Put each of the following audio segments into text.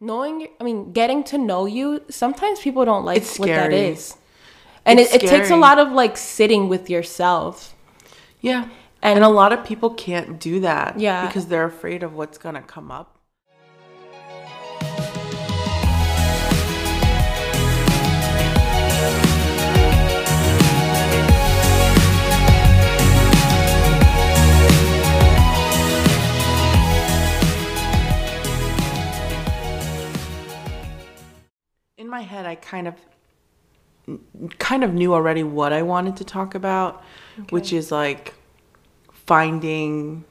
knowing i mean getting to know you sometimes people don't like It's what that is and it, it takes a lot of like sitting with yourself Yeah. And- And, a lot of people can't do that. Yeah. Because they're afraid of what's going to come up. My head, I kind of kind of knew already what I wanted to talk about, which is like finding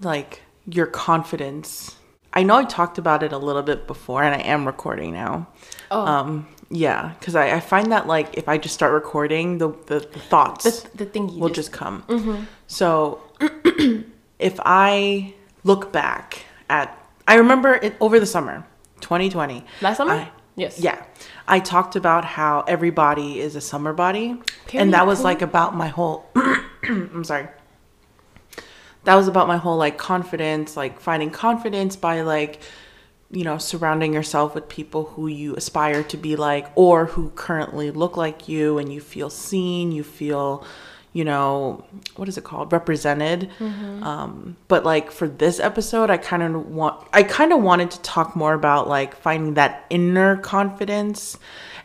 like your confidence. I know I talked about it a little bit before and I am recording now. Oh. Um yeah, because I, I find that like if I just start recording, the the, the thoughts the, the thing you will just, just come. So if I look back at, I remember it over the summer, 2020. Last summer? I- Yes. Yeah. I talked about how everybody is a summer body. Period and that was like about my whole, I'm sorry. That was about my whole like confidence, like finding confidence by like, you know, surrounding yourself with people who you aspire to be like or who currently look like you and you feel seen, you feel, you know, what is it called? Represented. Um, but like for this episode, I kind of want, I kind of wanted to talk more about like finding that inner confidence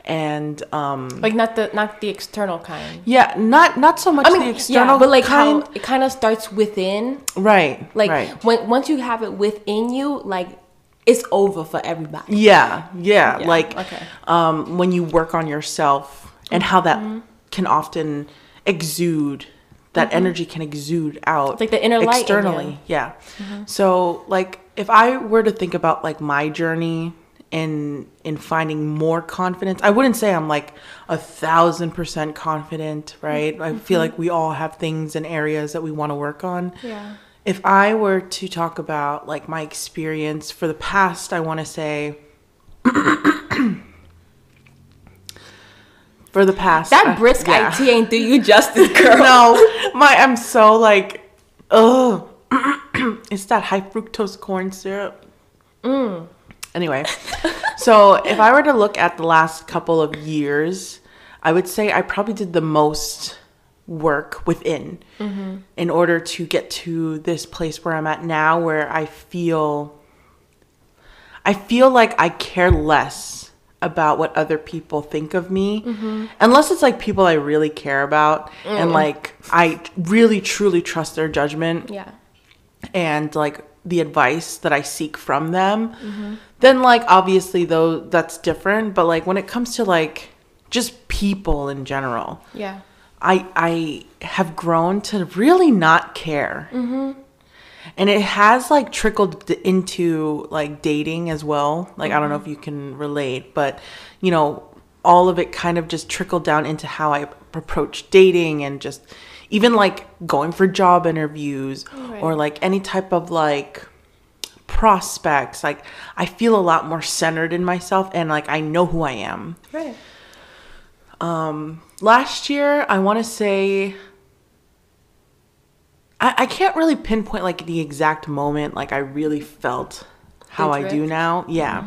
and, um, like not the not the external kind yeah, not, not so much i mean the external yeah but like kind. how it kind of starts within right. like right. when once you have it within you like it's over for everybody Yeah, yeah, Yeah, like okay. um, when you work on yourself and how that Mm-hmm. can often exude, that energy can exude out, It's like the inner light in externally. you. Mm-hmm. Yeah. So, like, if I were to think about like my journey in in finding more confidence, I wouldn't say I'm like a thousand percent confident, right? I Mm-hmm. feel like we all have things and areas that we want to work on. yeah If I were to talk about like my experience for the past, I want to say for the past that uh, brisk yeah. it ain't do you justice girl no, my I'm so like, ugh, it's that high fructose corn syrup. Mm. Anyway, so if I were to look at the last couple of years, I would say I probably did the most work within Mm-hmm. in order to get to this place where I'm at now, where I feel, I feel like I care less about what other people think of me, Mm-hmm. unless it's like people I really care about and like I really truly trust their judgment yeah and like the advice that I seek from them, mm-hmm. then like obviously though that's different. But like when it comes to like just people in general, yeah I I have grown to really not care. Mm-hmm. And it has like trickled into like dating as well. Like I don't know mm-hmm. if you can relate, but you know, all of it kind of just trickled down into how I approach dating and just even like going for job interviews Right. or like any type of like prospects. Like I feel a lot more centered in myself and like I know who I am. Right. Um last year i want to say I, I can't really pinpoint like the exact moment like i really felt how i do now. Yeah.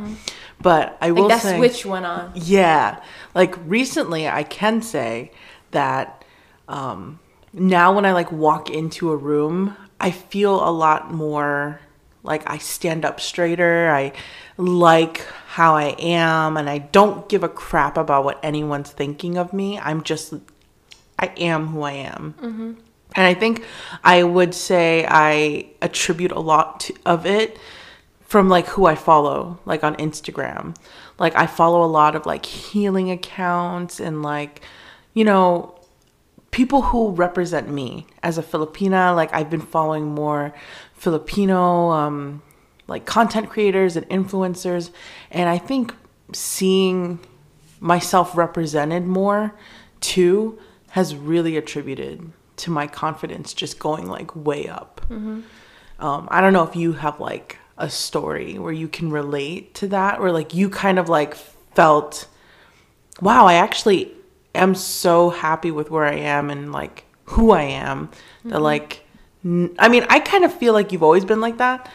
But i will like that say switch went on. Yeah. Like recently i can say that um now when i like walk into a room i feel a lot more like i stand up straighter i like how i am and i don't give a crap about what anyone's thinking of me. I'm just i am who i am. Mm-hmm. And i think i would say i attribute a lot to, of it from like who I follow, like on Instagram. Like I follow a lot of like healing accounts and like, you know, people who represent me as a Filipina. Like I've been following more Filipino um like content creators and influencers and I think seeing myself represented more too has really attributed to my confidence just going like way up. Um, I don't know if you have like a story where you can relate to that, where like you kind of like felt, wow, I actually am so happy with where I am and like who I am that like N- I mean, I kind of feel like you've always been like that.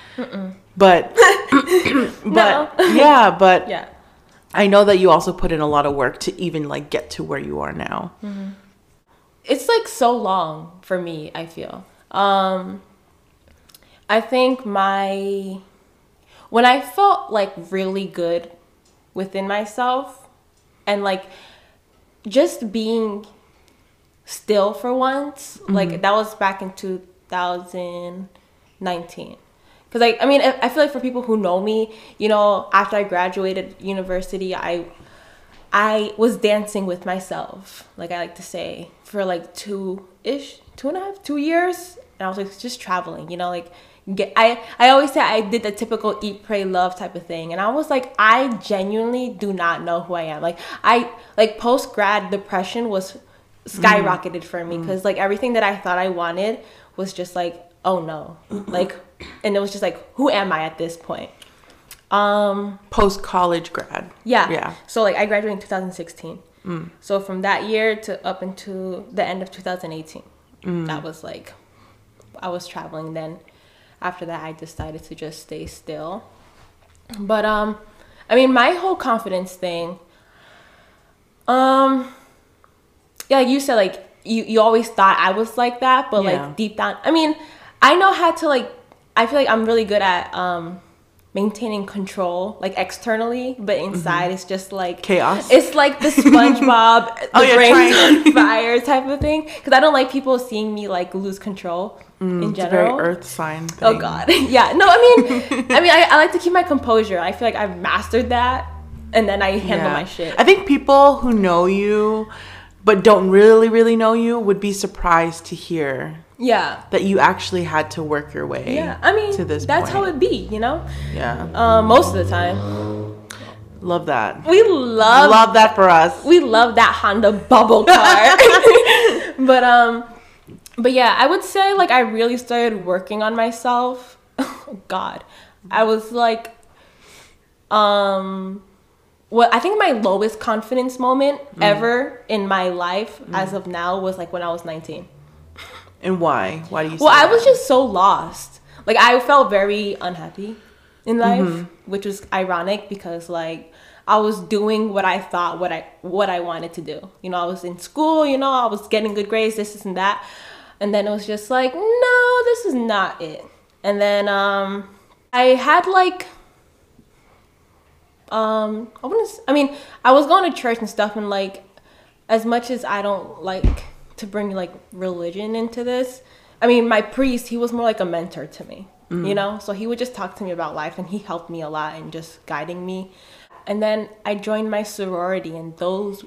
But but yeah, but Yeah. I know that you also put in a lot of work to even like get to where you are now. it's like so long for me i feel um i think my when i felt like really good within myself and like just being still for once mm-hmm. like that was back in 2019 because like i mean I, I feel like for people who know me you know after i graduated university i I was dancing with myself, like I like to say, for like two ish, two and a half, two years. And I was like just traveling, you know, like get I I always say I did the typical eat, pray, love type of thing. And I was like, I genuinely do not know who I am. Like I like post grad depression was skyrocketed for me mm. because like everything that I thought I wanted was just like, oh no. Like and it was just like, who am I at this point? Um Post college grad. yeah. Yeah. So like I graduated in 2016. Mm. So from that year to up into the end of 2018, mm. that was like I was traveling. Then after that, I decided to just stay still. But um, I mean, my whole confidence thing. Um, yeah, like you said, like you you always thought I was like that, but Yeah. like deep down, I mean, I know how to like. I feel like I'm really good at um maintaining control like externally but mm-hmm. inside it's just like Chaos? it's like the spongebob oh, the Oh, yeah, brain triangle. on fire type of thing because i don't like people seeing me like lose control mm, in It's a very general earth sign. oh god yeah no i mean i mean I, I like to keep my composure i feel like i've mastered that and then i handle Yeah. my shit I think people who know you but don't really really know you would be surprised to hear yeah. That you actually had to work your way yeah i mean to this that's how it be you know? Yeah. Um, most of the time. Love that. We love love that for us. we love that Honda bubble car. but um but yeah, I would say like I really started working on myself. Oh god. I was like um what I think my lowest confidence moment ever in my life as of now was like when I was 19. And why why do you Well, I that? was just so lost. Like I felt very unhappy in life, which was ironic because like I was doing what I thought what I what I wanted to do. You know, I was in school, you know, I was getting good grades, this, this and that. And then it was just like, no, this is not it. And then um I had like um I wouldn't s- I mean, I was going to church and stuff and like as much as I don't like to bring like religion into this, I mean, my priest, he was more like a mentor to me, you know? So he would just talk to me about life and he helped me a lot in just guiding me. And then I joined my sorority and those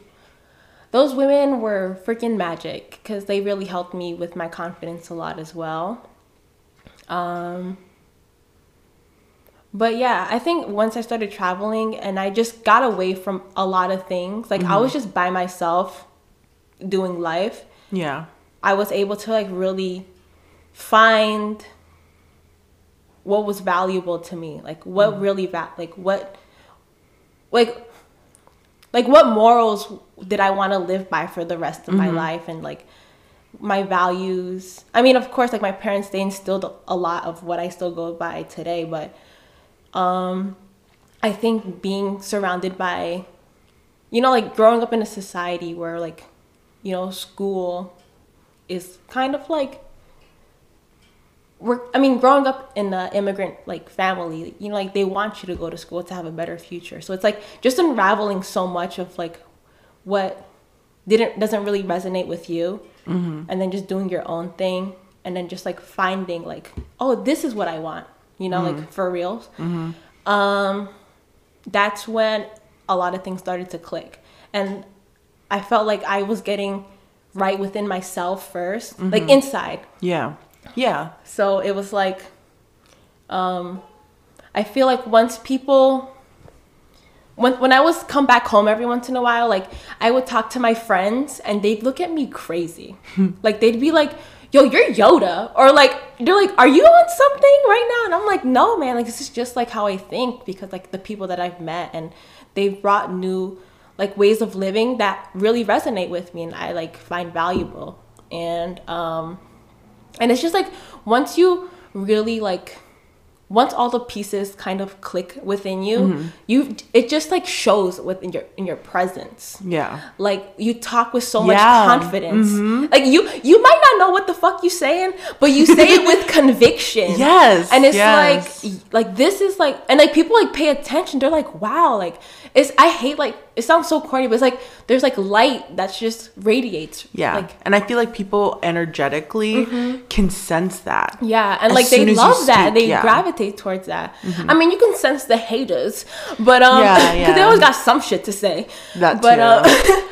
those women were freaking magic because they really helped me with my confidence a lot as well. Um but yeah, I think once I started traveling and I just got away from a lot of things, like I was just by myself doing life, yeah. I was able to like really find what was valuable to me, like what really va- like what like like what morals did I want to live by for the rest of my life and like my values. I mean, of course, like my parents they instilled a lot of what I still go by today, but um I think being surrounded by you know like growing up in a society where like you know school is kind of like we're I mean growing up in an immigrant like family you know like they want you to go to school to have a better future. So it's like just unraveling so much of like what didn't doesn't really resonate with you mm-hmm. and then just doing your own thing and then just like finding like oh this is what I want you know like mm-hmm. for reals. Mm-hmm. Um that's when a lot of things started to click. And I felt like I was getting right within myself 1st like inside. Yeah. Yeah. So it was like, um, I feel like once people, when when I was come back home every once in a while, like I would talk to my friends and they'd look at me crazy, like they'd be like, "Yo, you're Yoda," or like they're like, "Are you on something right now?" And I'm like, "No, man. Like this is just like how I think because like the people that I've met and they've brought new like ways of living that really resonate with me and I like find valuable and um." And it's just like once you really like once all the pieces kind of click within you, Mm-hmm. you it just like shows within your in your presence. Yeah. Like you talk with so much Yeah. Mm-hmm. confidence. Like you you might not know what the fuck you saying, but you say it with conviction. Yes, And it's yes. like like this is like and like people like pay attention. They're like, wow, like it's I hate like it sounds so corny, but it's like there's like light that just radiates. Yeah. Like and I feel like people energetically can sense that. yeah, and like they love that. speak, They yeah. Mm-hmm. gravitate towards that. I mean, you can sense the haters, but um, Yeah, because they always got some shit to say. That but too. uh,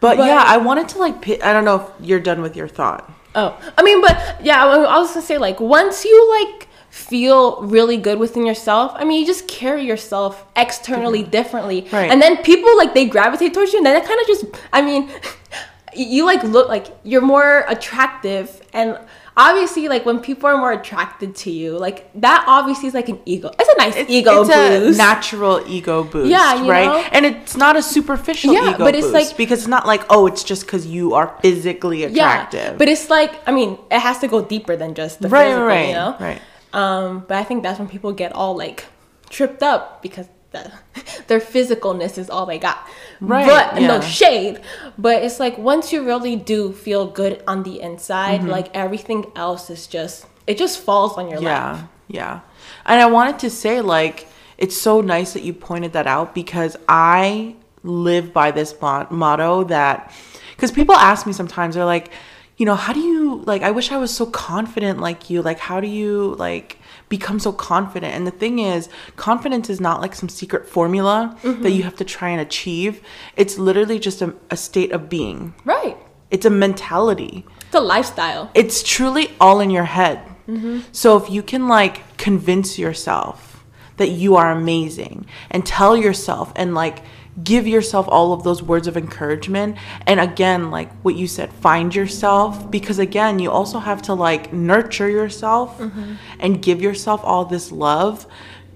But, But- yeah, I wanted to like I don't know if you're done with your thought. Oh, I mean, but yeah, I I was gonna say like once you like feel really good within yourself, I mean, you just carry yourself externally differently, Right. and then people like they gravitate towards you, and then it kind of just, I mean, you like look like you're more attractive, and obviously, like when people are more attracted to you, like that obviously is like an ego. It's a nice ego it's boost. a natural ego boost, Yeah, you right? know? And it's not a superficial Yeah, ego but it's boost like- because it's not like oh, it's just because you are physically attractive. yeah, but it's like I mean, it has to go deeper than just the right, physical, right, you know? right. Um, but I think that's when people get all like tripped up because the, their physicalness is all they got. Right, But no shade. But it's like once you really do feel good on the inside, Mm-hmm. like everything else is just it just falls on your lap. Yeah, yeah. And I wanted to say, like, it's so nice that you pointed that out because I live by this mo- motto that, because people ask me sometimes, they're like, you know, how do you, like, I wish I was so confident like you. Like, how do you, like, become so confident? And the thing is, confidence is not like some secret formula that you mm-hmm. have to try and achieve. It's literally just a, a state of being, Right. it's a mentality It's a lifestyle. it's truly all in your head. Mm-hmm. So if you can like convince yourself that you are amazing and tell yourself and like give yourself all of those words of encouragement and again like what you said find yourself because again you also have to like nurture yourself mm-hmm. and give yourself all this love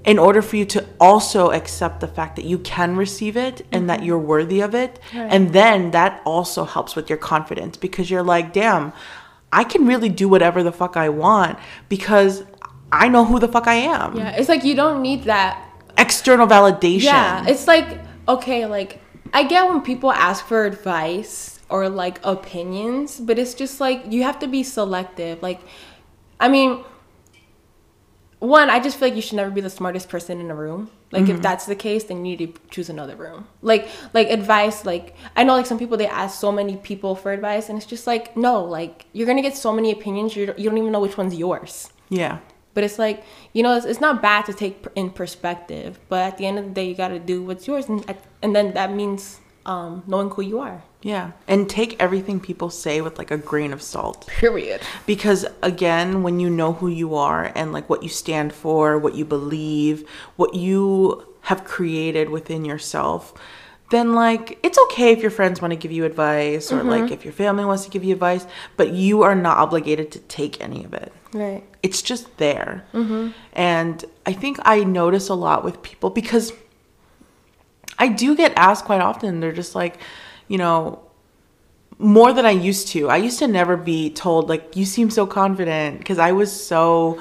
in order for you to also accept the fact that you can receive it and that mm-hmm. you're worthy of it and then that also helps with your confidence because you're like damn I can really do whatever the fuck I want because I know who the fuck I am. Yeah. It's like you don't need that External validation. Yeah, it's like okay, like I get when people ask for advice or like opinions, but it's just like you have to be selective. Like, I mean, one, I just feel like you should never be the smartest person in a room. Like, if mm-hmm. that's the case, then you need to choose another room. Like, like advice. Like, I know like some people they ask so many people for advice, and it's just like no, like you're gonna get so many opinions, you you don't even know which one's yours. yeah. But it's like, you know, it's, it's not bad to take in perspective, but at the end of the day, you got to do what's yours. And, and then that means um, knowing who you are. Yeah. And take everything people say with like a grain of salt. Period. Because again, when you know who you are and like what you stand for, what you believe, what you have created within yourself, then like it's okay if your friends want to give you advice or like mm-hmm. if your family wants to give you advice, but you are not obligated to take any of it. Right. it's just there. Mm-hmm. And I think I notice a lot with people because I do get asked quite often. They're just like, you know, more than I used to. I used to never be told, like, you seem so confident because I was so.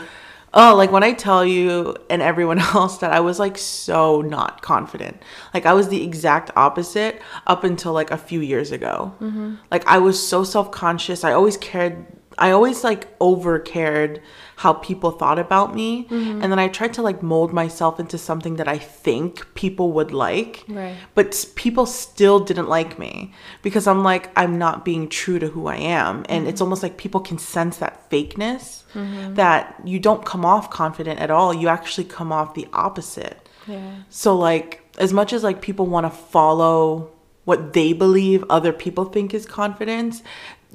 Oh, like when I tell you and everyone else that I was like so not confident. Like I was the exact opposite up until like a few years ago. Mm-hmm. Like I was so self-conscious. I always cared I always like over cared how people thought about me mm-hmm. and then I tried to like mold myself into something that I think people would like. Right. But people still didn't like me because I'm like I'm not being true to who I am and it's mm-hmm. almost like people can sense that fakeness mm-hmm. that you don't come off confident at all. You actually come off the opposite. Yeah. So like as much as like people want to follow what they believe other people think is confidence,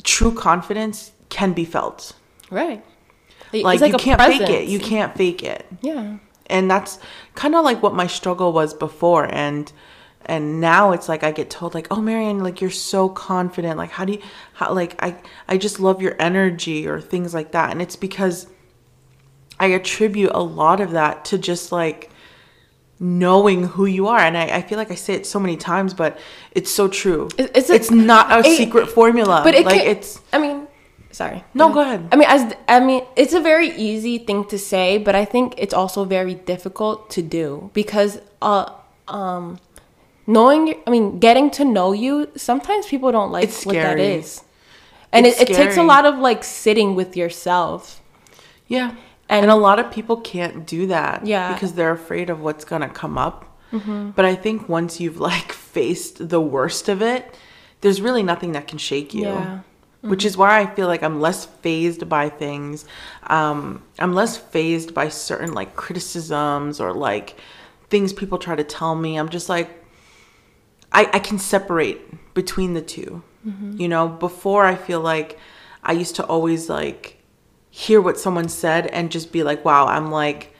true confidence can be felt. Right. Like, It's you can't fake it. You can't fake it. Yeah. And that's kind of like what my struggle was before and and now it's like I get told like, "Oh, Marianne, like you're so confident. Like how do you how like I I just love your energy or things like that." And it's because I attribute a lot of that to just like knowing who you are and I, I feel like I say it so many times but it's so true It- it's it's, not a it- secret formula But it like can, it's I mean, sorry. No, go ahead. I mean, as I mean, it's a very easy thing to say, but I think it's also very difficult to do because uh um knowing I mean, getting to know you, sometimes people don't like what that is. And it, it takes a lot of like sitting with yourself. Yeah. And- And, a lot of people can't do that. Yeah. Because they're afraid of what's going to come up. But I think once you've like faced the worst of it, there's really nothing that can shake you. Yeah. Which is why I feel like I'm less phased by things. Um, I'm less phased by certain like criticisms or like things people try to tell me. I'm just like, I, I can separate between the 2 You know, before I feel like I used to always like hear what someone said and just be like, wow, I'm like,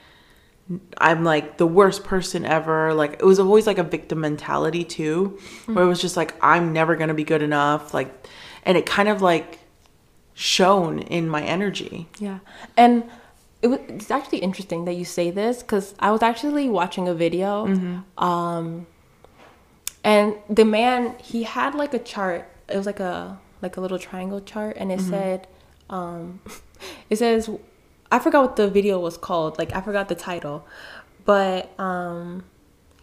I'm like the worst person ever. Like it was always like a victim mentality too, where it was just like, I'm never going to be good enough. Like, and it kind of like shown in my energy. Yeah. And it was, it's actually interesting that you say this because I was actually watching a video. Um, and the man, he had like a chart. It was like a like a little triangle chart, and it said, um, it says, I forgot what the video was called. Like I forgot the title, but um,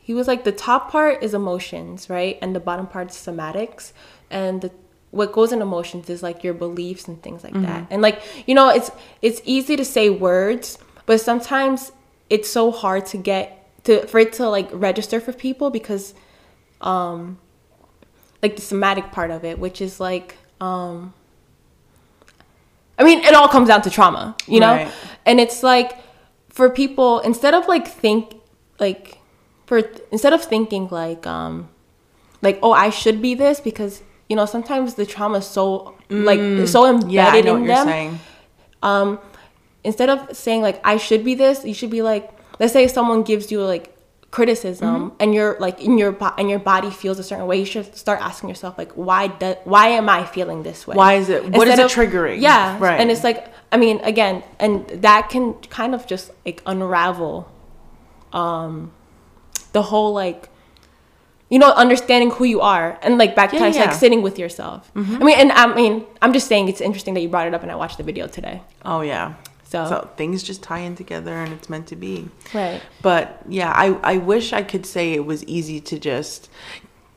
he was like the top part is emotions, right, and the bottom part is somatics, and the what goes in emotions is like your beliefs and things like that. And like you know, it's it's easy to say words, but sometimes it's so hard to get to for it to like register for people because um like the somatic part of it, which is like um I mean, it all comes down to trauma, you know? Right. And it's like for people instead of like think like for instead of thinking like um like oh I should be this because you know sometimes the trauma is so like it's so embedded Mm. Yeah, in them saying. um instead of saying like i should be this you should be like let's say someone gives you like criticism Mm-hmm. and you're like in your bo- and your body feels a certain way you should start asking yourself like why do, why am i feeling this way Why is it- what is Instead it triggering? yeah Right. and it's like i mean again and that can kind of just like unravel um the whole like you know understanding who you are and like back to Yeah, like yeah. Mm-hmm. sitting with yourself i mean and i mean i'm just saying it's interesting that you brought it up and i watched the video today Oh yeah. So- so things just tie in together and it's meant to be. right But yeah, I, I wish I could say it was easy to just,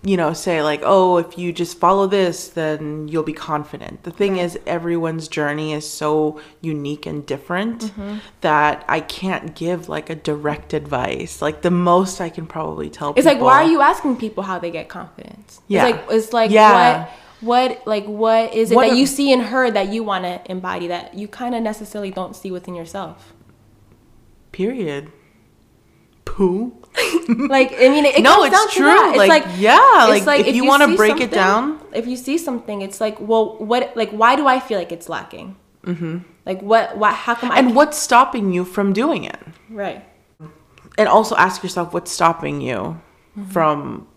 you know, say like, oh, if you just follow this, then you'll be confident. The thing is, everyone's journey is so unique and different Mm-hmm. that I can't give like a direct advice. Like the most I can probably tell It's like, why are you asking people how they get confidence? Yeah. It's like, it's like Yeah. what, what, like, what is it What that a- you see in her that you want to embody that you kind of necessarily don't see within yourself? Period. Poo. Like, I mean, it, No, it's to true. It's Like, yeah, it's like, if you wanna break it down- if you see something, it's like, well, what, like, why do I feel like it's lacking? Mm-hmm. Like, what, what, how come I, And what's stopping you from doing it? right? and also ask yourself what's stopping you Mm-hmm. from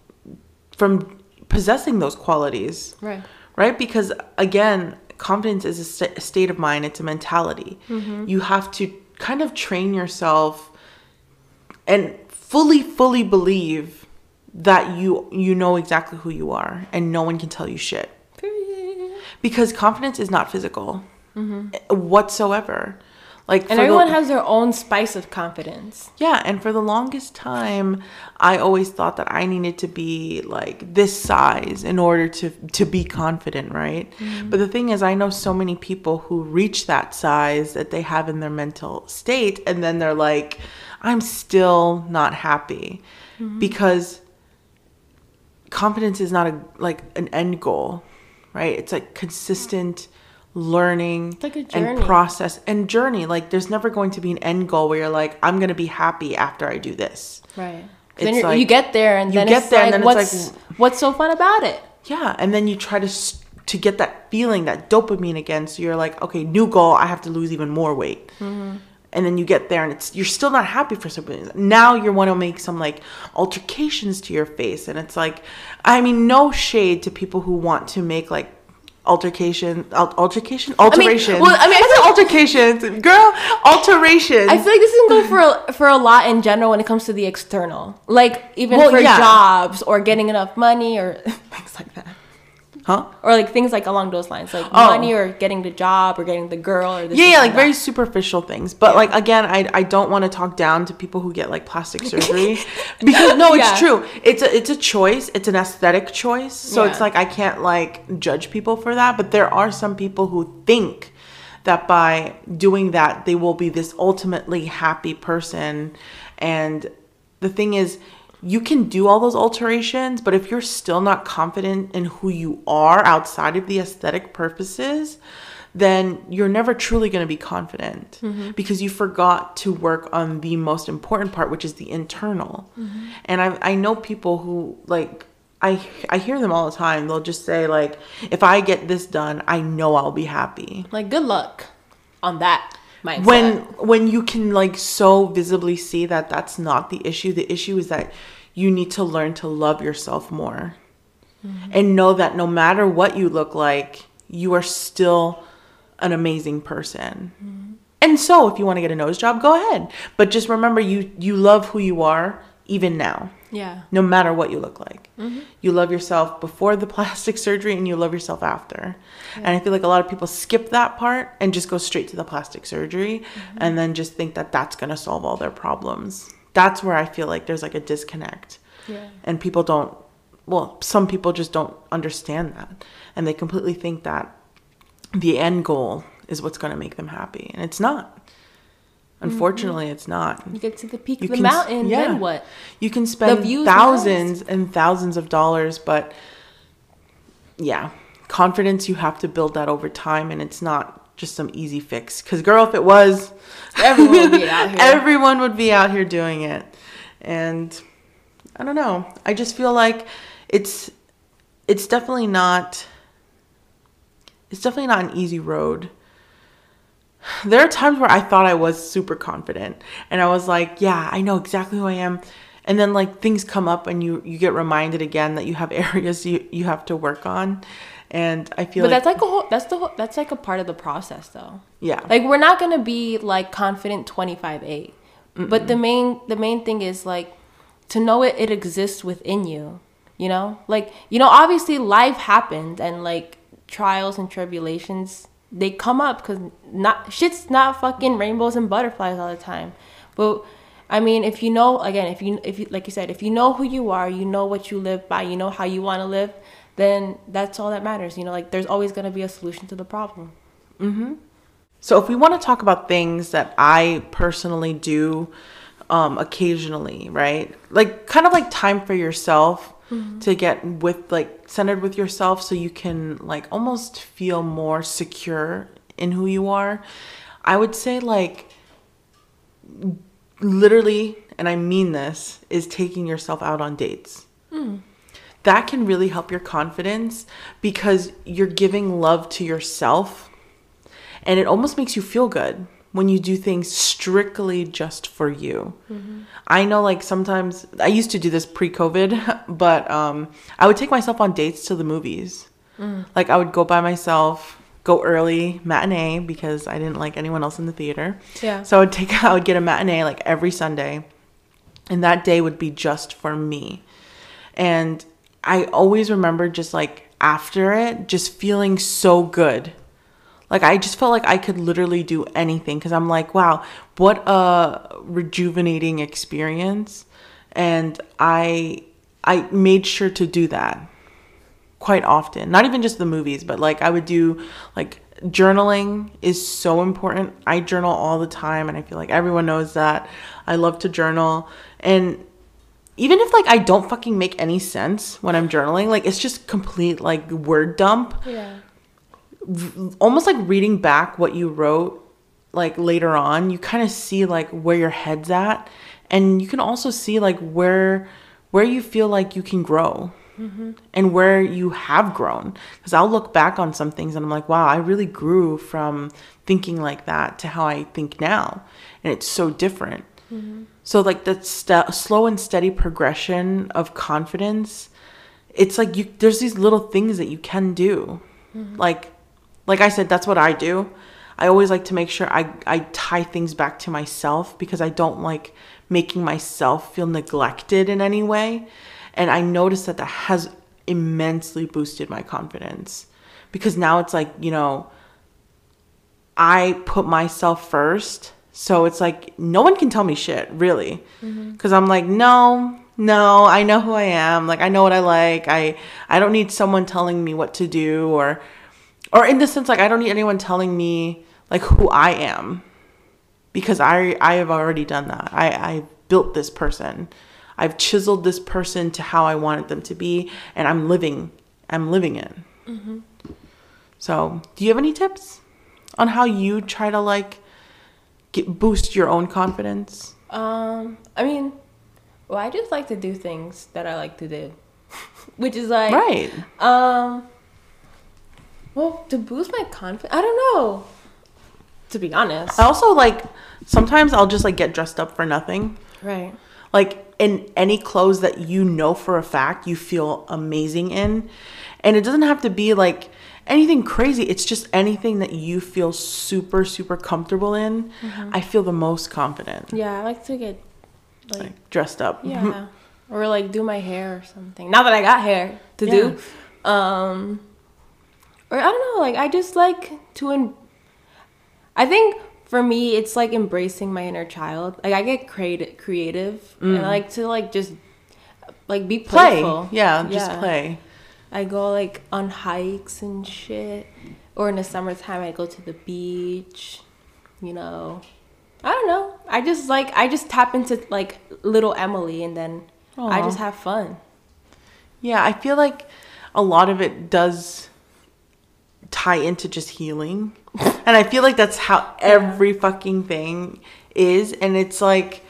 from possessing those qualities Right. right because again confidence is a, sta- a state of mind it's a mentality Mm-hmm. you have to kind of train yourself and fully fully believe that you you know exactly who you are and no one can tell you shit Period. because confidence is not physical whatsoever like Mm-hmm. And for the- everyone has their own spice of confidence. yeah, and for the longest time, I always thought that I needed to be like this size in order to to be confident, right? But the thing is, I know so many people who reach that size that they have in their mental state, and then they're like, "I'm still not happy," because confidence is not a like an end goal, right? It's like consistent learning like and process and journey. Like there's never going to be an end goal where you're like, I'm gonna be happy after I do this. Right. Then like- you get there, and you then get it's there like, and then it's what's like- what's so fun about it? Yeah, and then you try to s- to get that feeling, that dopamine again. So you're like, okay, new goal. I have to lose even more weight. Mm-hmm. And then you get there, and it's you're still not happy for some reason. Now you want to make some like altercations to your face, and it's like, I mean, no shade to people who want to make like altercation, al- altercation, alterations. well, I mean, I said alterations, girl, alterations. I feel like this can go for a, for a lot in general when it comes to the external, like even Well, for yeah. jobs or getting enough money or things like that. Huh? Or like things like along those lines, like Oh. money or getting the job or getting the girl or. Yeah, yeah, like very superficial things. But like again, I I don't want to talk down to people who get like plastic surgery because no, it's Yeah. true. It's a it's a choice. It's an aesthetic choice. So it's like I can't like judge people for that. But there are some people who think that by doing that they will be this ultimately happy person. And the thing is, you can do all those alterations, but if you're still not confident in who you are outside of the aesthetic purposes, then you're never truly going to be confident mm-hmm. because you forgot to work on the most important part, which is the internal. Mm-hmm. And I, I know people who like, I, I hear them all the time. They'll just say like, if I get this done, I know I'll be happy like good luck on that mindset. when when you can like so visibly see that that's not the issue the issue is that you need to learn to love yourself more. Mm-hmm. And know that no matter what you look like you are still an amazing person. Mm-hmm. And so if you want to get a nose job go ahead. But just remember you you love who you are even now yeah, no matter what you look like. Mm-hmm. You love yourself before the plastic surgery and you love yourself after. And I feel like a lot of people skip that part and just go straight to the plastic surgery mm-hmm. and then just think that that's going to solve all their problems. That's where I feel like there's like a disconnect. Yeah. And people don't, well, some people just don't understand that. And they completely think that the end goal is what's going to make them happy. And it's not. Mm-hmm. Unfortunately, it's not. you get to the peak You of the mountain, yeah. then what? You can spend thousands and thousands of dollars, but yeah, confidence you have to build that over time, and it's not just some easy fix. Because girl, if it was, Everyone would be out here. everyone would be out here doing it, and I don't know. I just feel like it's it's definitely not it's definitely not an easy road. There are times where I thought I was super confident and I was like, yeah, I know exactly who I am. And then like things come up and you you get reminded again that you have areas you you have to work on. And I feel But like that's like a whole. That's the whole. That's like a part of the process, though. yeah. Like we're not gonna be like confident twenty five eight. But the main the main thing is like to know it it exists within you. You know, like you know, obviously life happened and like trials and tribulations they come up because not shit's not fucking rainbows and butterflies all the time. But I mean, if you know again, if you if you like you said, if you know who you are, you know what you live by, you know how you want to live, then that's all that matters. You know, like there's always gonna be a solution to the problem. Mhm. So if we want to talk about things that I personally do um, occasionally, right? Like kind of like time for yourself to get with like centered with yourself so you can like almost feel more secure in who you are. I would say like literally, and I mean this, is taking yourself out on dates. Hmm. That can really help your confidence because you're giving love to yourself and it almost makes you feel good when you do things strictly just for you. I know like sometimes I used to do this pre-COVID, but um I would take myself on dates to the movies. Like I would go by myself, go early matinee because I didn't like anyone else in the theater. Yeah. So I would take I would get a matinee like every Sunday. And that day would be just for me. And I always remember just like after it, just feeling so good. Like I just felt like I could literally do anything because I'm like, wow, what a rejuvenating experience. And I I made sure to do that quite often. Not even just the movies, but like I would do like journaling is so important. I journal all the time and I feel like everyone knows that. I love to journal and even if like I don't fucking make any sense when I'm journaling, like it's just complete like word dump Yeah. Almost like reading back what you wrote like later on you kind of see like where your head's at and you can also see like where where you feel like you can grow mm-hmm. and where you have grown. Because i'll look back on some things and i'm like wow i really grew from thinking like that to how i think now and it's so different. Mm-hmm. So like that st- slow and steady progression of confidence it's like you there's these little things that you can do. Mm-hmm. Like like i said that's what i do i always like to make sure i i tie things back to myself because i don't like making myself feel neglected in any way and i noticed that that has immensely boosted my confidence because now it's like, you know, I put myself first. So it's like no one can tell me shit, really. Mm-hmm. Cuz I'm like, no, no, I know who I am. Like I know what I like. I I don't need someone telling me what to do or or in the sense like I don't need anyone telling me like who I am because I I have already done that. I I built this person. I've chiseled this person to how I wanted them to be, and I'm living I'm living it. So, do you have any tips on how you try to like get boost your own confidence? Um, I mean, well, I just like to do things that I like to do, which is like, Right. um, well, to boost my confidence, I don't know. To be honest, I also like sometimes I'll just like get dressed up for nothing. right? like in any clothes that you know for a fact you feel amazing in. And it doesn't have to be like anything crazy. It's just anything that you feel super super comfortable in. I feel the most confident. Yeah, I like to get like, like dressed up. Yeah, or like do my hair or something. Now that I got hair to do, um, or I don't know, like I just like to. En- I think for me, it's like embracing my inner child. Like I get creative, creative, and I mm. like to like just like be play playful. yeah just play I go like on hikes and shit. Or in the summertime, I go to the beach. You know, I don't know. I just like I just tap into like little Emily, and then I just have fun. yeah i feel like a lot of it does tie into just healing. And i feel like that's how every fucking thing is. And it's like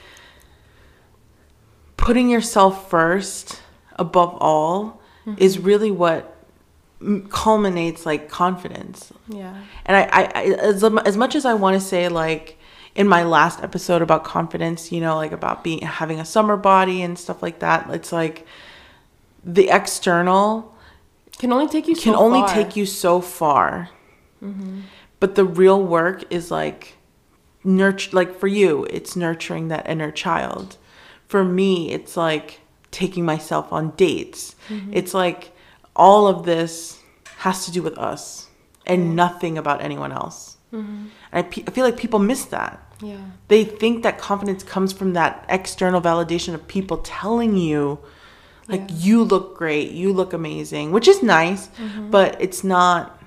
putting yourself first above all mm-hmm. is really what culminates like confidence. Yeah. and I, I, I as, as much as I want to say like in my last episode about confidence, you know, like about being having a summer body and stuff like that, it's like the external Can only take you. can so only far. Mm-hmm. take you so far. But the real work is like nurture like for you, it's nurturing that inner child. For me, it's like taking myself on dates. Mm-hmm. It's like all of this has to do with us and nothing about anyone else. Mm-hmm. And I, pe- I feel like people miss that. Yeah. They think that confidence comes from that external validation of people telling you, like, Yeah. you look great, you look amazing, which is nice, Mm-hmm. but it's not.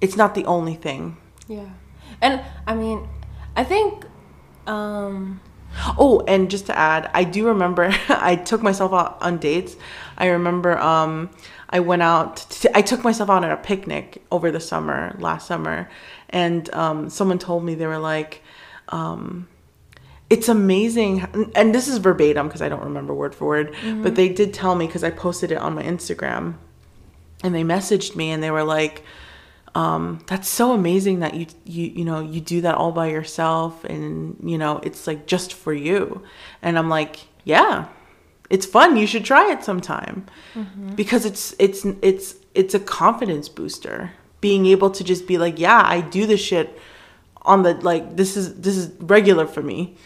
It's not the only thing. Yeah. And I mean, I think. um Oh, and just to add, I do remember I took myself out on dates. I remember um, I went out. To, I took myself out on a picnic over the summer, last summer, and um, someone told me they were like, um, "It's amazing." And this is verbatim because I don't remember word for word, but they did tell me because I posted it on my Instagram, and they messaged me and they were like um, that's so amazing that you you you know you do that all by yourself and you know it's like just for you. And i'm like yeah it's fun you should try it sometime. Because it's it's it's it's a confidence booster being able to just be like yeah i do this shit on the like this is this is regular for me.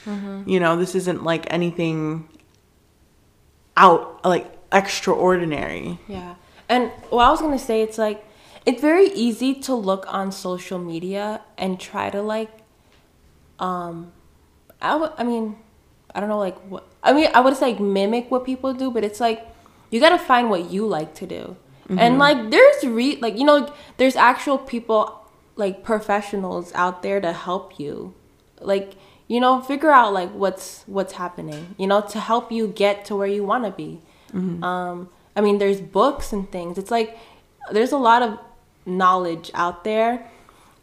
You know this isn't like anything out like extraordinary. Yeah. And what I was gonna say, it's like it's very easy to look on social media and try to like, um, I w- I mean, I don't know, like what I mean, I would say like mimic what people do, but it's like you gotta find what you like to do, and like there's re like you know there's actual people like professionals out there to help you, like you know figure out like what's what's happening, you know, to help you get to where you want to be. Um, I mean, there's books and things. It's like there's a lot of knowledge out there,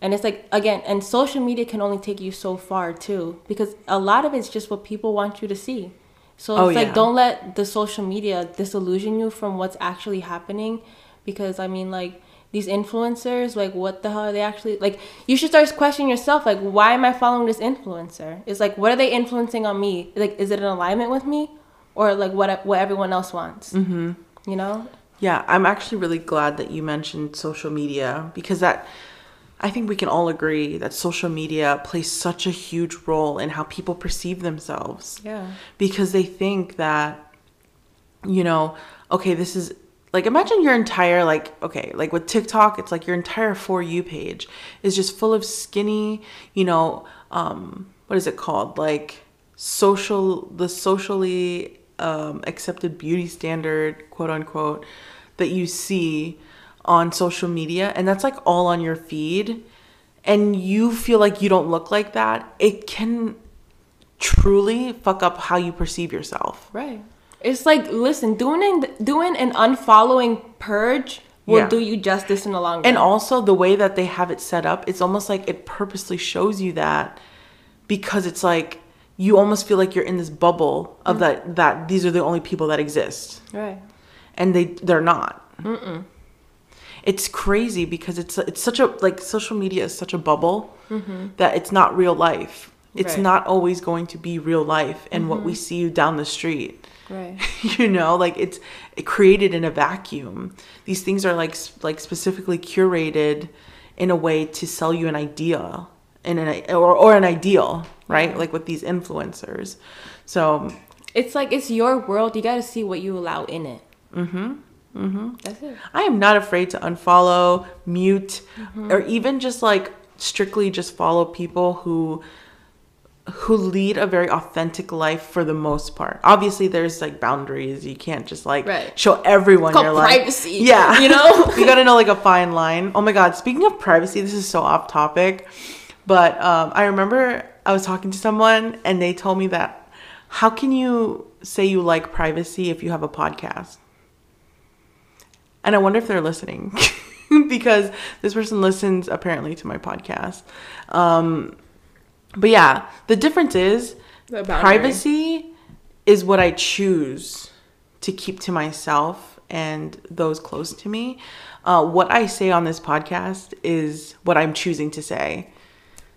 and it's like again, and social media can only take you so far too, because a lot of it's just what people want you to see. So it's Oh, like yeah. don't let the social media disillusion you from what's actually happening, because I mean, like these influencers, like what the hell are they actually like? You should start questioning yourself, like why am I following this influencer? It's like what are they influencing on me? Like is it in alignment with me, or like what what everyone else wants? Mm-hmm. You know? Yeah, I'm actually really glad that you mentioned social media because that I think we can all agree that social media plays such a huge role in how people perceive themselves. Yeah. Because they think that you know, okay, this is like imagine your entire like okay like with tiktok it's like your entire for you page is just full of skinny you know um what is it called like social the socially um, accepted beauty standard quote unquote that you see on social media and that's like all on your feed and you feel like you don't look like that it can truly fuck up how you perceive yourself Right. It's like listen, doing an, doing an unfollowing purge will Yeah. do you justice in the long run. And also the way that they have it set up, it's almost like it purposely shows you that because it's like you almost feel like you're in this bubble of that that these are the only people that exist, right. and they they're not. Mm. It's crazy because it's it's such a like social media is such a bubble that it's not real life. It's Right. not always going to be real life and what we see down the street. Right. you know like it's created in a vacuum these things are like like specifically curated in a way to sell you an idea in an or, or an ideal right like with these influencers so It's like it's your world. You got to see what you allow in it. Mm-hmm. Mm-hmm. That's it. i am not afraid to unfollow mute or even just like strictly just follow people who who lead a very authentic life for the most part. Obviously, there's like boundaries. You can't just like Right. show everyone your called life. privacy, Yeah, you know? you got to know like a fine line. Oh my god! Speaking of privacy, this is so off topic, but um, I remember I was talking to someone and they told me that how can you say you like privacy if you have a podcast? And I wonder if they're listening because this person listens apparently to my podcast. Um, but yeah, the difference is The privacy is what I choose to keep to myself and those close to me. Uh, what I say on this podcast is what I'm choosing to say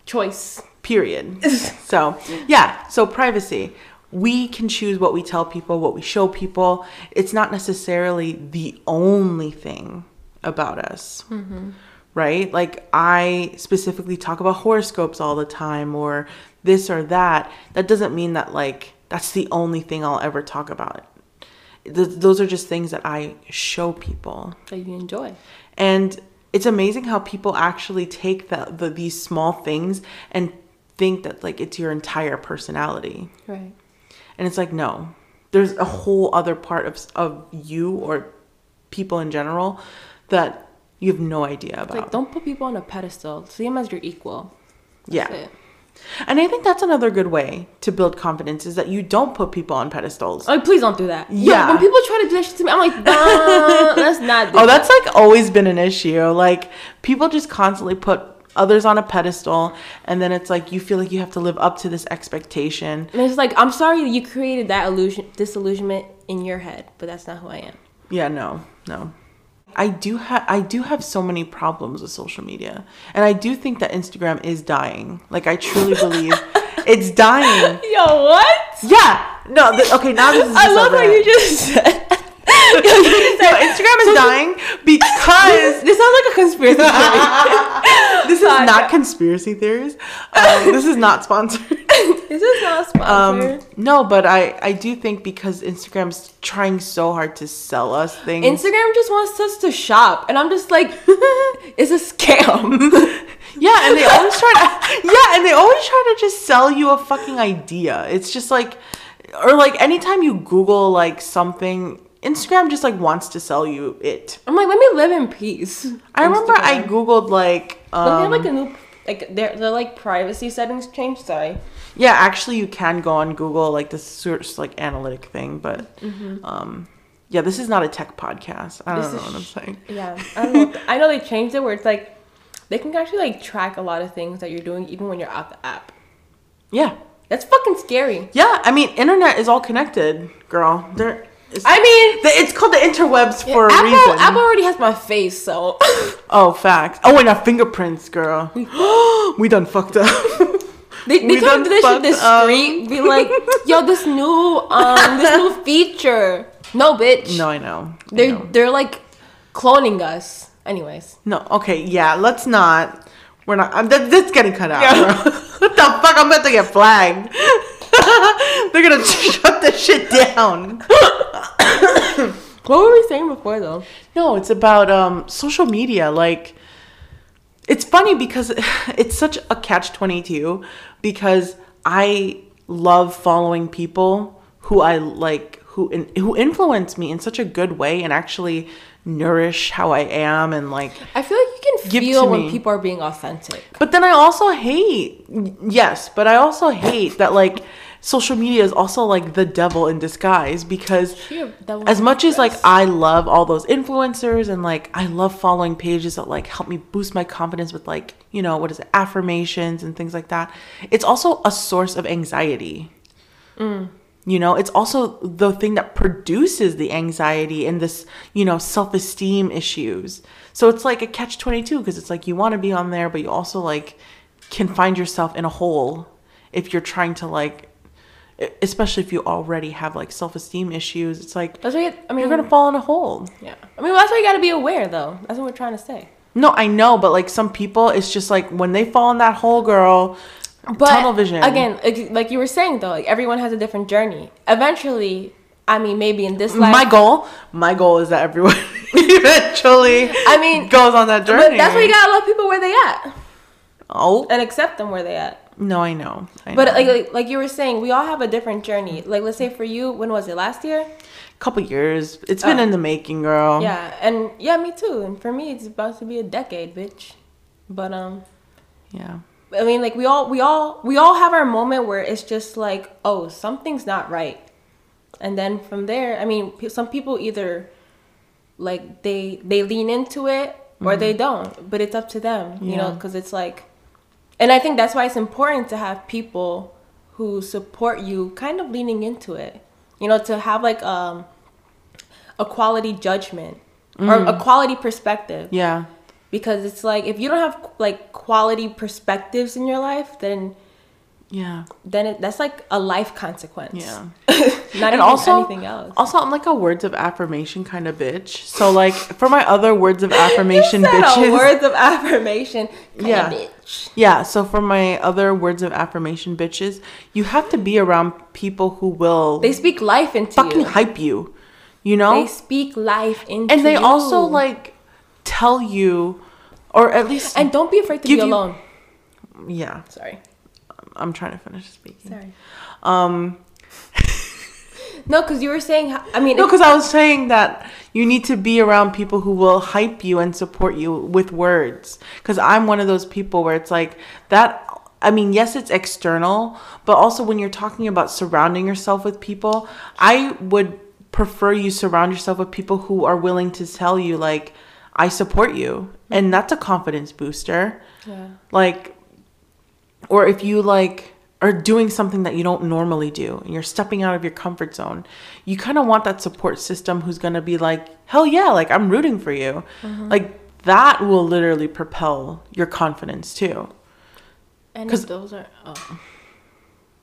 Choice. period. so, yeah, so privacy. We can choose what we tell people, what we show people. It's not necessarily the only thing about us, right? Like, I specifically talk about horoscopes all the time or this or that. That doesn't mean that, like, that's the only thing I'll ever talk about. Th- those are just things that I show people. That you enjoy. And it's amazing how people actually take the, the these small things and think that like it's your entire personality. Right. And it's like no. There's a whole other part of of you or people in general that you have no idea about. like don't put people on a pedestal. See them as your equal. That's yeah. it. And I think that's another good way to build confidence is that you don't put people on pedestals. Like, please don't do that. Yo, Yeah. when people try to do that shit to me, I'm like, nah, let's not Oh, that. that's like always been an issue. Like people just constantly put others on a pedestal and then it's like you feel like you have to live up to this expectation. And it's like, I'm sorry you created that illusion, disillusionment in your head, but that's not who I am. Yeah, no, no. I do have I do have so many problems with social media. And I do think that Instagram is dying. Like I truly believe it's dying. Yo, what? Yeah. No, th- okay, now this is I love how you just said. Yo, you No, Instagram is dying because this sounds like a conspiracy theory. this is not conspiracy theories. Um, this is not sponsored. This is not sponsored. Um, no, but I I do think because Instagram's trying so hard to sell us things. Instagram just wants us to shop, and I'm just like, it's a scam. yeah, and they always try to yeah, and they always try to just sell you a fucking idea. It's just like or like anytime you Google like something, Instagram just like wants to sell you it. I'm like, let me live in peace. I remember I googled like they have um, like a new, like their their like privacy settings changed. Sorry. yeah, actually you can go on Google like this search like analytic thing, but um yeah, this is not a tech podcast. I don't This know what I'm saying. Yeah, I know. I know they changed it where it's like they can actually like track a lot of things that you're doing even when you're out the app. Yeah. That's fucking scary. Yeah, I mean, internet is all connected, girl. There, it's, I mean, the, it's called the interwebs for a Apple reason. Apple already has my face, so Oh, facts. Oh, and our fingerprints, girl. we done fucked up. they, We they come done to this this street, be like, yo, this new um this new feature. No, bitch. no, I know. I they're know. they're like cloning us. Anyways, No, okay, yeah, let's not. We're not. I'm, that, that's getting cut out. bro. what the fuck? I'm about to get flagged. They're gonna shut this shit down. what were we saying before though. No, it's about um, social media. Like, it's funny because it's such a catch 22 because I love following people who I like, who, in, who influence me in such a good way and actually nourish how I am and like I feel like you can Give feel when me. people are being authentic. But then I also hate, yes, but I also hate that like social media is also like the devil in disguise because as much as like. I love all those influencers and like I love following pages that like help me boost my confidence with like, you know, what is it, affirmations and things like that, it's also a source of anxiety. You know, it's also the thing that produces the anxiety and this, you know, self esteem issues. So it's like a catch 22 because it's like you want to be on there, but you also like can find yourself in a hole if you're trying to like, especially if you already have like self esteem issues. It's like That's why you, I mean, you're going to hmm. fall in a hole. yeah. I mean, that's why you got to be aware though. That's what we're trying to say. No, I know, but like some people, it's just like when they fall in that hole, girl, But tunnel vision. again, like, like you were saying though, like everyone has a different journey. Eventually, I mean, maybe in this life, my goal, my goal is that everyone eventually I mean, goes on that journey. But that's why you gotta love people where they at Oh, and accept them where they at. No, I know. I But know. like, like like you were saying, we all have a different journey. Like let's say for you, when was it? Last year? A couple years. It's been Oh. in the making, girl. Yeah, and yeah, me too. And for me, it's about to be a decade, bitch. But um, Yeah. I mean, like we all we all we all have our moment where it's just like, oh, something's not right, and then from there, I mean, some people either like they they lean into it or they don't, but it's up to them, you know, because it's like, and I think that's why it's important to have people who support you, kind of leaning into it, you know, to have like um a quality judgment or a quality perspective. Yeah. because it's like if you don't have like quality perspectives in your life then Yeah. then it, that's like a life consequence Yeah. not and also, anything else also, I'm like a words of affirmation kind of bitch. So, like, for my other words of affirmation bitches, words of affirmation kind Yeah. of bitch Yeah, so for my other words of affirmation bitches, you have to be around people who will they speak life into fucking you hype you, you know? they speak life into and they you. also like tell you or at least and don't be afraid to be you- alone yeah, sorry I'm trying to finish speaking. sorry Um no because you were saying i mean no, because I was saying that you need to be around people who will hype you and support you with words. Because I'm one of those people where it's like that. I mean, yes, it's external, but also when you're talking about surrounding yourself with people, I would prefer you surround yourself with people who are willing to tell you, like, I support you. And that's a confidence booster. yeah. Like, or if you like are doing something that you don't normally do and you're stepping out of your comfort zone, you kind of want that support system who's going to be like, hell yeah, like I'm rooting for you. Mm-hmm. Like, that will literally propel your confidence too. and those are oh.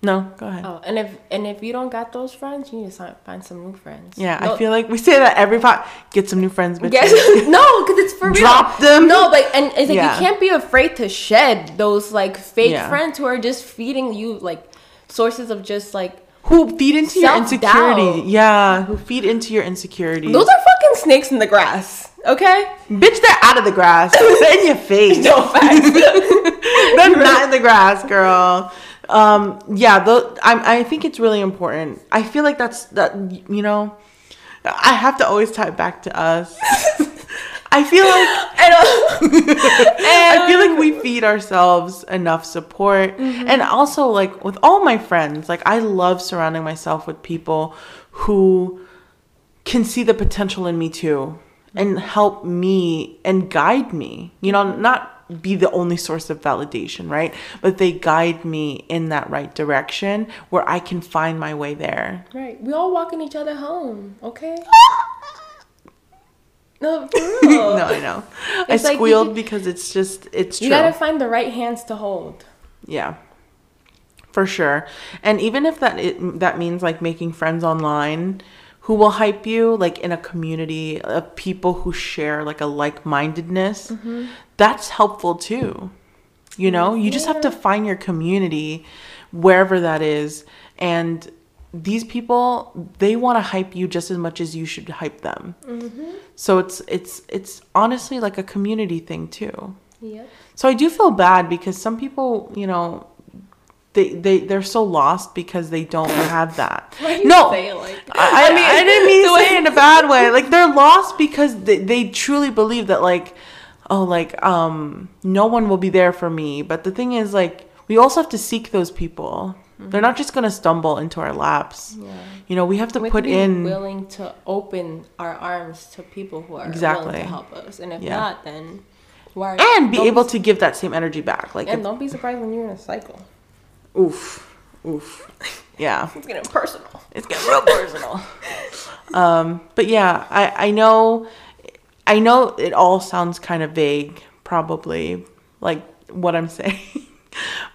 No, go ahead. oh and if and if you don't got those friends you need to find some new friends Yeah, No- I feel like we say that every pot. Get some new friends, bitch. Yes. no, because it's for real. Drop them. No, like, and it's like Yeah. you can't be afraid to shed those like fake Yeah. friends who are just feeding you like sources of just like Who feed into your insecurity. Yeah, who feed into your insecurities. those are fucking snakes in the grass. Okay. Bitch, they're out of the grass. they're in your face. No facts. They're not in the grass, girl. Um, yeah, the, I, I think it's really important. I feel like that's that. You know, I have to always tie it back to us. I feel like I. I feel like we feed ourselves enough support, and also like with all my friends, like I love surrounding myself with people who can see the potential in me too and help me and guide me. You know, not be the only source of validation, right? But they guide me in that right direction where I can find my way there. right. We all walking each other home. Okay. No, no, I know. I like squealed can- because it's just it's true. You gotta find the right hands to hold. Yeah. For sure. And even if that it, that means like making friends online who will hype you like in a community of people who share like a like-mindedness, mm-hmm. That's helpful too. You know, you just have to find your community wherever that is and these people they want to hype you just as much as you should hype them. Mm-hmm. So it's it's it's honestly like a community thing too. Yep. So I do feel bad because some people, you know, they they they're so lost because they don't have that. Why do you no, I, I, mean, I didn't mean to say it in a bad way. Like they're lost because they, they truly believe that like, oh, like um, no one will be there for me. But the thing is, like, we also have to seek those people. They're not just gonna stumble into our laps. Yeah. You know, we have to We have put to be in. willing to open our arms to people who are Exactly. willing to help us, and if Yeah. not, then why? and be able to give that same energy back. Like, And if- don't be surprised when you're in a cycle. oof, oof, yeah. It's getting personal. It's getting real personal. um, but yeah, I, I know, I know it all sounds kind of vague, probably like what I'm saying,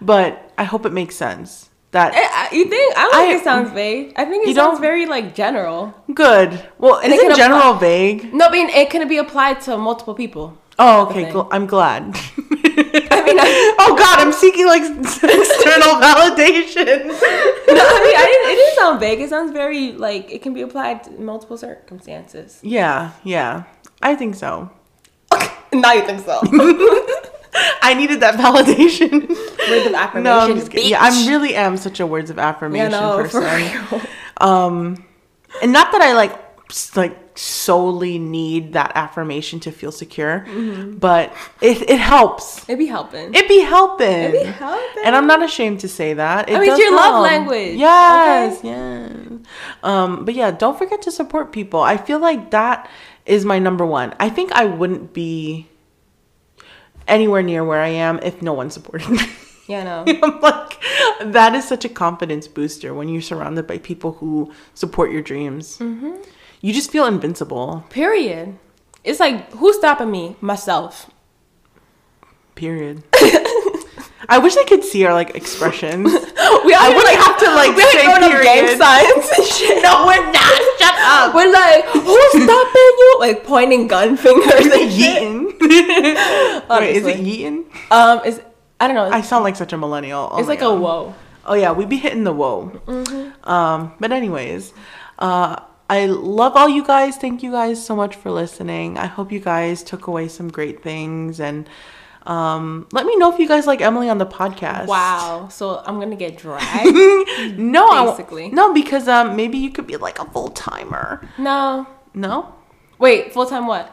but I hope it makes sense. That Eh, I- You think? I don't think I- it sounds vague. I think it sounds very like general. good. Well, And it isn't can general vague? No, I mean it can be applied to multiple people. Oh, okay. Cool. I'm glad. I mean, I, oh God, I'm seeking like external validation. no, I mean, I didn't, it didn't sound vague. It sounds very like it can be applied to multiple circumstances. yeah, yeah. I think so. now you think so? I needed that validation. Words of affirmation. No, I'm just kidding. Yeah, I really am such a words of affirmation Yeah, no, for person. real. Um, and not that I like like solely need that affirmation to feel secure, Mm-hmm. but it it helps. It be helping. It be helping. It be helping. And I'm not ashamed to say that. It I mean, it's does your love language, Yes, yes. Um, but yeah, don't forget to support people. I feel like that is my number one. I think I wouldn't be anywhere near where I am if no one supported me. yeah, no. I'm like, that is such a confidence booster when you're surrounded by people who support your dreams. Mm-hmm. You just feel invincible. Period. It's like who's stopping me? Myself. Period. I wish I could see our like expressions. We I would have to like we say ain't throwing up gang period. and shit. no, we're not. Shut up. We're like, who's stopping you? Like pointing gun fingers and shit. Yeeton. Wait, is it Honestly. Um, is I don't know. I sound like such a millennial. Oh it's like God. a whoa. Oh yeah, we be hitting the whoa. Mm-hmm. Um, but anyways, uh, I love all you guys. Thank you guys so much for listening. I hope you guys took away some great things and um, let me know if you guys like Emily on the podcast. Wow. So I'm gonna get dragged. no, Basically. no, because um, maybe you could be like a full timer. no. No, Wait, full time what?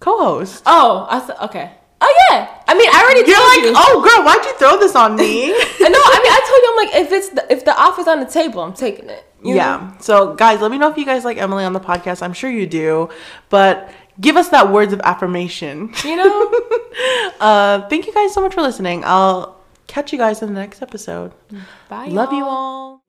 co-host. Oh, I th- okay. Oh yeah. I mean, I already You're told like, you. oh girl, why'd you throw this on me? no, I mean, I told you I'm like, if it's the, if the offer's on the table, I'm taking it. You know? yeah. So guys, let me know if you guys like Emily on the podcast. I'm sure you do, but give us that words of affirmation. You know. uh, thank you guys so much for listening. I'll catch you guys in the next episode. Bye. Love you y'all. all.